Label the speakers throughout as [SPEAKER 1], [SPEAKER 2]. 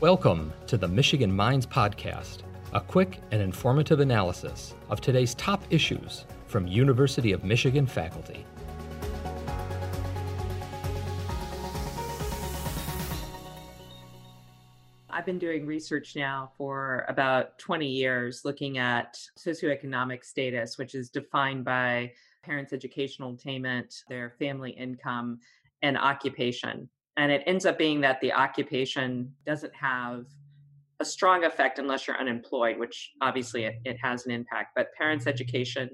[SPEAKER 1] Welcome to the Michigan Minds Podcast, a quick and informative analysis of today's top issues from University of Michigan faculty.
[SPEAKER 2] I've been doing research now for about 20 years looking at socioeconomic status, which is defined by parents' educational attainment, their family income, and occupation. And it ends up being that the occupation doesn't have a strong effect unless you're unemployed, which obviously it, it has an impact. But parents' education,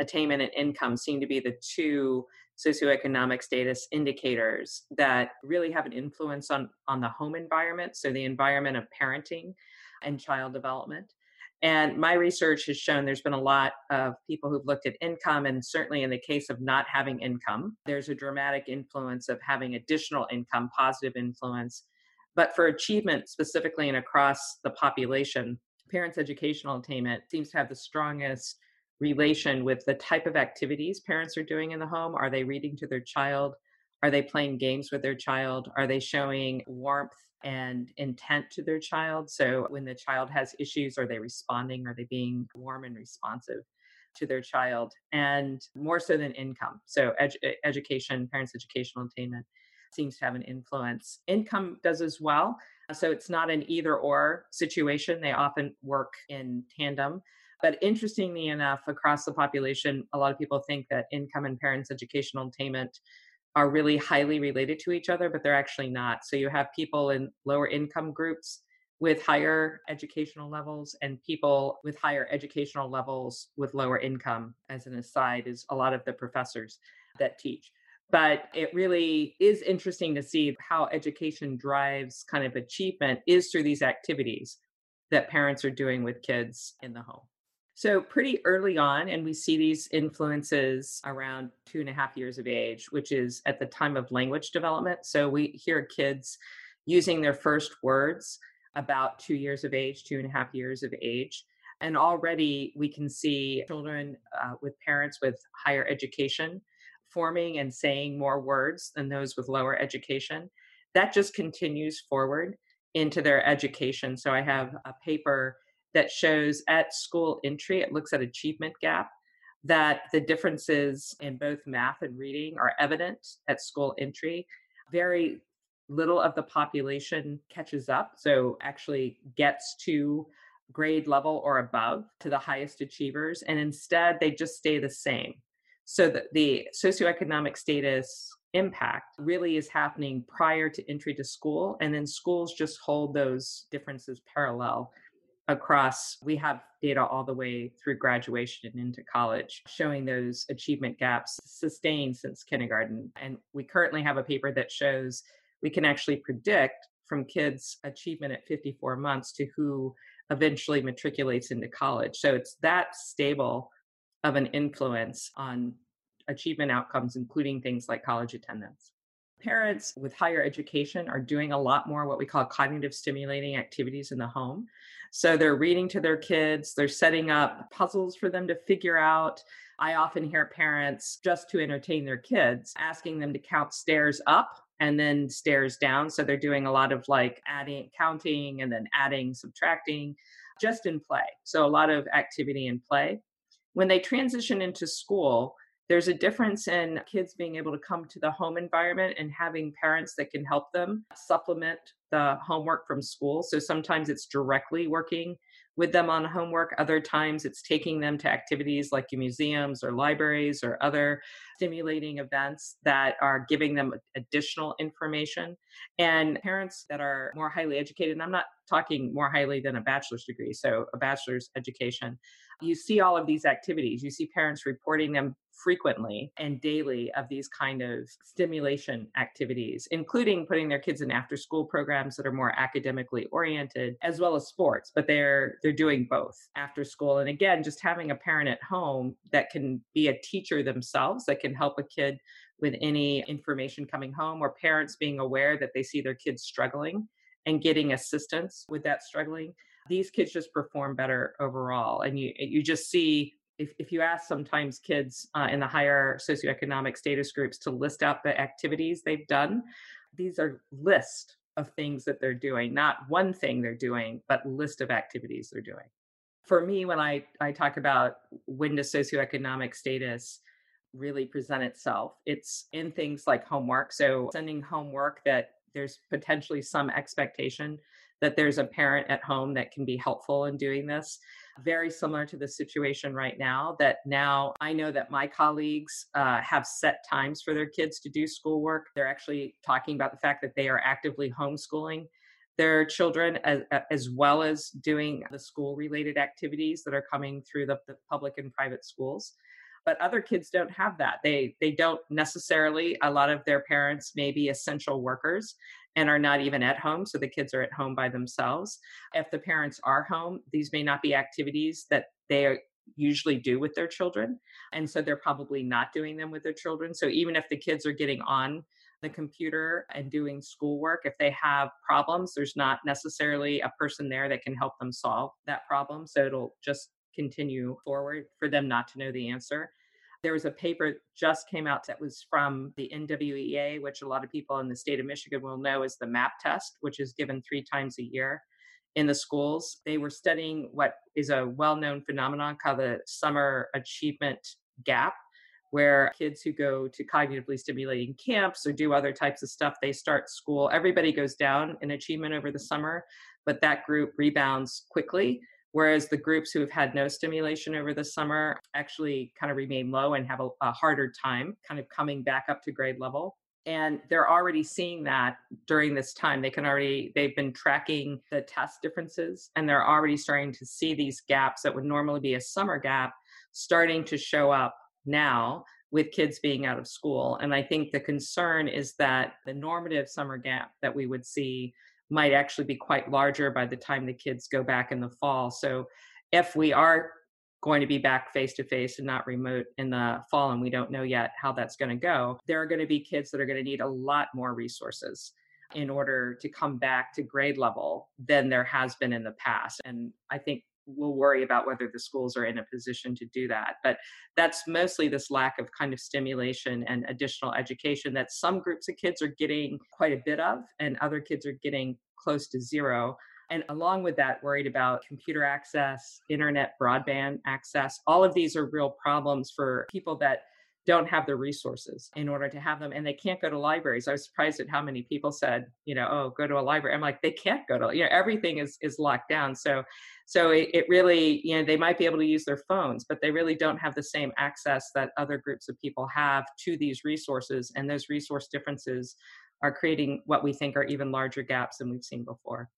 [SPEAKER 2] attainment, and income seem to be the two socioeconomic status indicators that really have an influence on, on the home environment. So, the environment of parenting and child development. And my research has shown there's been a lot of people who've looked at income, and certainly in the case of not having income, there's a dramatic influence of having additional income, positive influence. But for achievement specifically and across the population, parents' educational attainment seems to have the strongest relation with the type of activities parents are doing in the home. Are they reading to their child? Are they playing games with their child? Are they showing warmth and intent to their child? So when the child has issues, are they responding? Are they being warm and responsive? to their child and more so than income so edu- education parents educational attainment seems to have an influence income does as well so it's not an either or situation they often work in tandem but interestingly enough across the population a lot of people think that income and parents educational attainment are really highly related to each other, but they're actually not. So you have people in lower income groups with higher educational levels and people with higher educational levels with lower income, as an aside, is a lot of the professors that teach. But it really is interesting to see how education drives kind of achievement is through these activities that parents are doing with kids in the home. So, pretty early on, and we see these influences around two and a half years of age, which is at the time of language development. So, we hear kids using their first words about two years of age, two and a half years of age. And already we can see children uh, with parents with higher education forming and saying more words than those with lower education. That just continues forward into their education. So, I have a paper that shows at school entry, it looks at achievement gap, that the differences in both math and reading are evident at school entry. Very little of the population catches up, so actually gets to grade level or above to the highest achievers, and instead they just stay the same. So the socioeconomic status impact really is happening prior to entry to school, and then schools just hold those differences parallel across we have data all the way through graduation and into college showing those achievement gaps sustained since kindergarten. And we currently have a paper that shows we can actually predict from kids achievement at 54 months to who eventually matriculates into college. So it's that stable of an influence on achievement outcomes including things like college attendance Parents with higher education are doing a lot more what we call cognitive stimulating activities in the home. So they're reading to their kids, they're setting up puzzles for them to figure out. I often hear parents, just to entertain their kids, asking them to count stairs up and then stairs down. So they're doing a lot of like adding, counting, and then adding, subtracting, just in play. So a lot of activity in play. When they transition into school, there's a difference in kids being able to come to the home environment and having parents that can help them supplement the homework from school. So sometimes it's directly working with them on homework. Other times it's taking them to activities like museums or libraries or other stimulating events that are giving them additional information. And parents that are more highly educated, and I'm not talking more highly than a bachelor's degree, so a bachelor's education, you see all of these activities. You see parents reporting them frequently and daily of these kind of stimulation activities, including putting their kids in after school programs that are more academically oriented, as well as sports, but they're they're doing both after school. And again, just having a parent at home that can be a teacher themselves, that can help a kid with any information coming home, or parents being aware that they see their kids struggling and getting assistance with that struggling these kids just perform better overall and you you just see if, if you ask sometimes kids uh, in the higher socioeconomic status groups to list out the activities they've done, these are lists of things that they're doing, not one thing they're doing, but list of activities they're doing. For me, when I, I talk about when does socioeconomic status really present itself, it's in things like homework. So sending homework that there's potentially some expectation that there's a parent at home that can be helpful in doing this. Very similar to the situation right now, that now I know that my colleagues uh, have set times for their kids to do schoolwork. They're actually talking about the fact that they are actively homeschooling their children as, as well as doing the school related activities that are coming through the, the public and private schools but other kids don't have that they they don't necessarily a lot of their parents may be essential workers and are not even at home so the kids are at home by themselves. If the parents are home these may not be activities that they usually do with their children and so they're probably not doing them with their children. So even if the kids are getting on the computer and doing schoolwork if they have problems there's not necessarily a person there that can help them solve that problem. So it'll just continue forward for them not to know the answer. There was a paper just came out that was from the NWEA, which a lot of people in the state of Michigan will know is the MAP test, which is given three times a year in the schools. They were studying what is a well known phenomenon called the summer achievement gap, where kids who go to cognitively stimulating camps or do other types of stuff, they start school. Everybody goes down in achievement over the summer, but that group rebounds quickly whereas the groups who have had no stimulation over the summer actually kind of remain low and have a, a harder time kind of coming back up to grade level. And they're already seeing that during this time. They can already they've been tracking the test differences and they're already starting to see these gaps that would normally be a summer gap starting to show up now with kids being out of school. And i think the concern is that the normative summer gap that we would see might actually be quite larger by the time the kids go back in the fall. So if we are going to be back face to face and not remote in the fall, and we don't know yet how that's going to go, there are going to be kids that are going to need a lot more resources in order to come back to grade level than there has been in the past. And I think we'll worry about whether the schools are in a position to do that. But that's mostly this lack of kind of stimulation and additional education that some groups of kids are getting quite a bit of, and other kids are getting close to zero. And along with that, worried about computer access, internet broadband access. All of these are real problems for people that don't have the resources in order to have them and they can't go to libraries. I was surprised at how many people said you know oh go to a library. I'm like they can't go to you know everything is is locked down. So so it, it really you know they might be able to use their phones but they really don't have the same access that other groups of people have to these resources and those resource differences are creating what we think are even larger gaps than we've seen before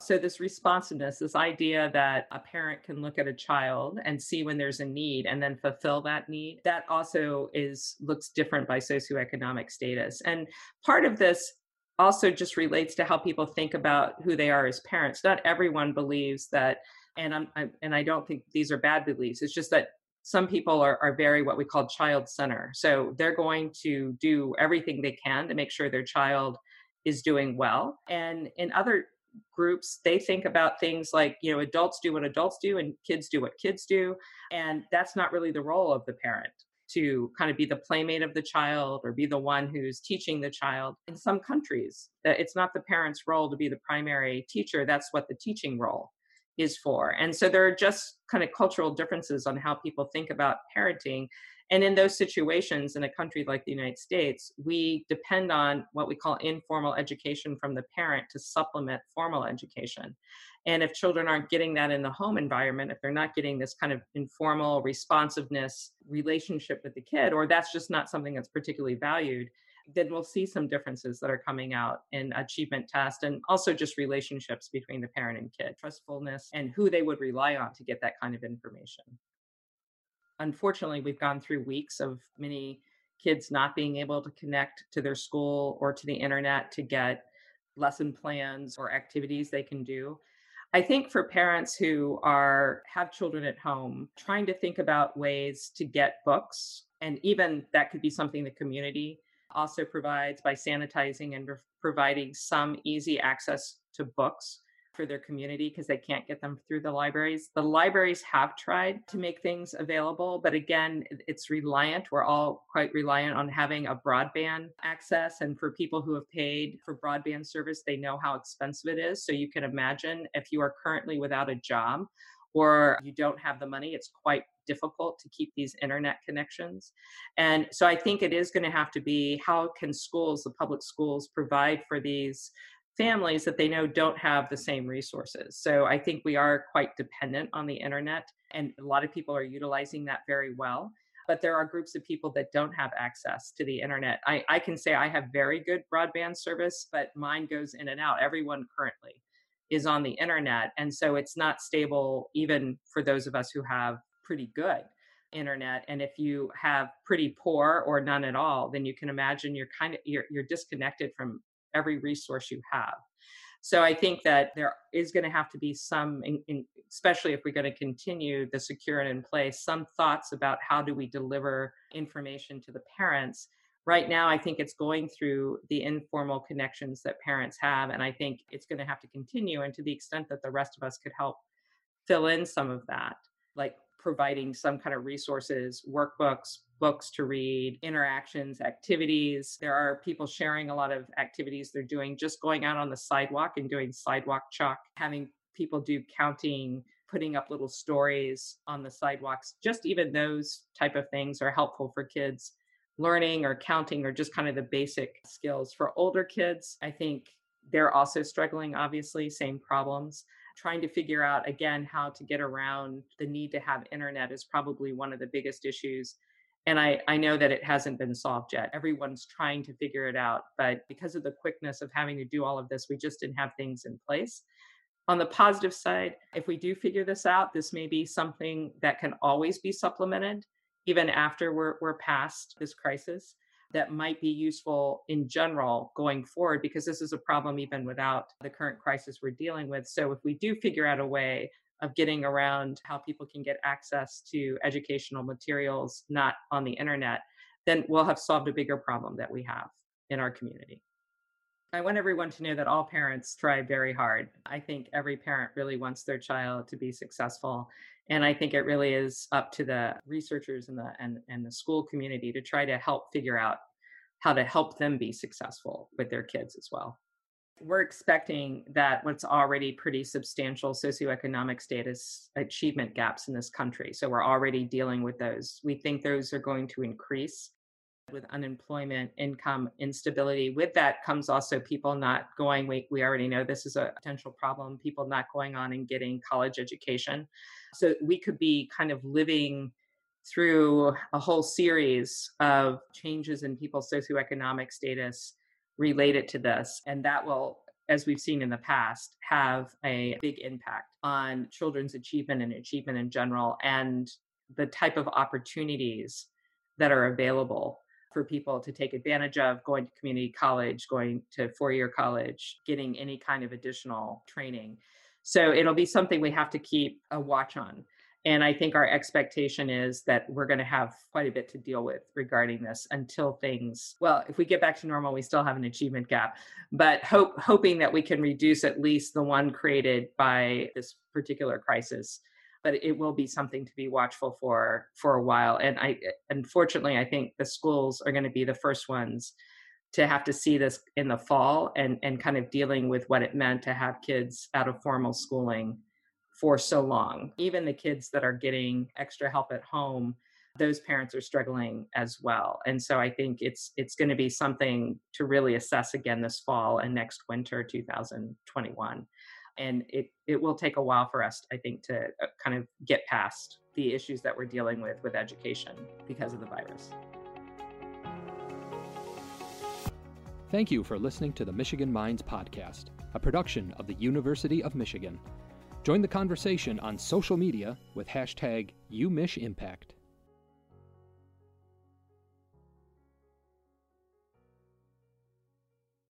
[SPEAKER 2] so, this responsiveness, this idea that a parent can look at a child and see when there's a need and then fulfill that need, that also is looks different by socioeconomic status. And part of this also just relates to how people think about who they are as parents. Not everyone believes that, and I'm, I'm and I don't think these are bad beliefs. It's just that some people are, are very what we call child center. So they're going to do everything they can to make sure their child is doing well. And in other groups they think about things like you know adults do what adults do and kids do what kids do and that's not really the role of the parent to kind of be the playmate of the child or be the one who's teaching the child. In some countries that it's not the parent's role to be the primary teacher that's what the teaching role is for. And so there are just kind of cultural differences on how people think about parenting and in those situations, in a country like the United States, we depend on what we call informal education from the parent to supplement formal education. And if children aren't getting that in the home environment, if they're not getting this kind of informal responsiveness relationship with the kid, or that's just not something that's particularly valued, then we'll see some differences that are coming out in achievement test and also just relationships between the parent and kid, trustfulness, and who they would rely on to get that kind of information unfortunately, we've gone through weeks of many kids not being able to connect to their school or to the internet to get lesson plans or activities they can do. I think for parents who are have children at home, trying to think about ways to get books, and even that could be something the community also provides by sanitizing and providing some easy access to books for their community because they can't get them through the libraries. The libraries have tried to make things available, but again, it's reliant. We're all quite reliant on having a broadband access. And for people who have paid for broadband service, they know how expensive it is. So you can imagine if you are currently without a job or you don't have the money, it's quite difficult to keep these internet connections. And so I think it is going to have to be how can schools, the public schools, provide for these families that they know don't have the same resources. So I think we are quite dependent on the internet, and a lot of people are utilizing that very well. But there are groups of people that don't have access to the internet. I, I can say I have very good broadband service, but mine goes in and out. Everyone currently is on the internet. And so it's not stable even for those of us who have pretty good internet and if you have pretty poor or none at all then you can imagine you're kind of you're, you're disconnected from every resource you have. So i think that there is going to have to be some in, in, especially if we're going to continue the secure and in place some thoughts about how do we deliver information to the parents. Right now i think it's going through the informal connections that parents have and i think it's going to have to continue and to the extent that the rest of us could help fill in some of that like providing some kind of resources workbooks books to read interactions activities there are people sharing a lot of activities they're doing just going out on the sidewalk and doing sidewalk chalk having people do counting putting up little stories on the sidewalks just even those type of things are helpful for kids learning or counting or just kind of the basic skills. For older kids, I think they're also struggling, obviously, same problems. Trying to figure out again how to get around the need to have internet is probably one of the biggest issues. And I, I know that it hasn't been solved yet. Everyone's trying to figure it out. But because of the quickness of having to do all of this, we just didn't have things in place. On the positive side, if we do figure this out, this may be something that can always be supplemented even after we're, we're past this crisis that might be useful in general going forward because this is a problem even without the current crisis we're dealing with. So if we do figure out a way of getting around how people can get access to educational materials not on the internet, then we'll have solved a bigger problem that we have in our community. I want everyone to know that all parents try very hard. I think every parent really wants their child to be successful. And I think it really is up to the researchers and the and, and the school community to try to help figure out how to help them be successful with their kids as well. We're expecting that what's already pretty substantial socioeconomic status achievement gaps in this country. So we're already dealing with those. We think those are going to increase with unemployment, income instability. With that comes also people not going, we, we already know this is a potential problem, people not going on and getting college education. So we could be kind of living through a whole series of changes in people's socioeconomic status related to this. And that will, as we've seen in the past, have a big impact on children's achievement and achievement in general and the type of opportunities that are available for people to take advantage of going to community college, going to four year college, getting any kind of additional training. So it'll be something we have to keep a watch on. And I think our expectation is that we're going to have quite a bit to deal with regarding this until things, well, if we get back to normal, we still have an achievement gap, but hope, hoping that we can reduce at least the one created by this particular crisis but it will be something to be watchful for for a while. And I, eh, unfortunately, I think the schools are going to be the first ones to have to see this in the fall and and kind of dealing with what it meant to have kids out of formal schooling for so long. Even the kids that are getting extra help at home, those parents are struggling as well. And so I think it's it's going to be something to really assess again this fall and next winter 2021 and it it will take a while for us i think to uh, kind of get past the issues that we're dealing with with education because of the virus.
[SPEAKER 1] Thank you for listening to the michigan minds podcast a production of the university of michigan. Join the conversation on social media with hashtag umich impact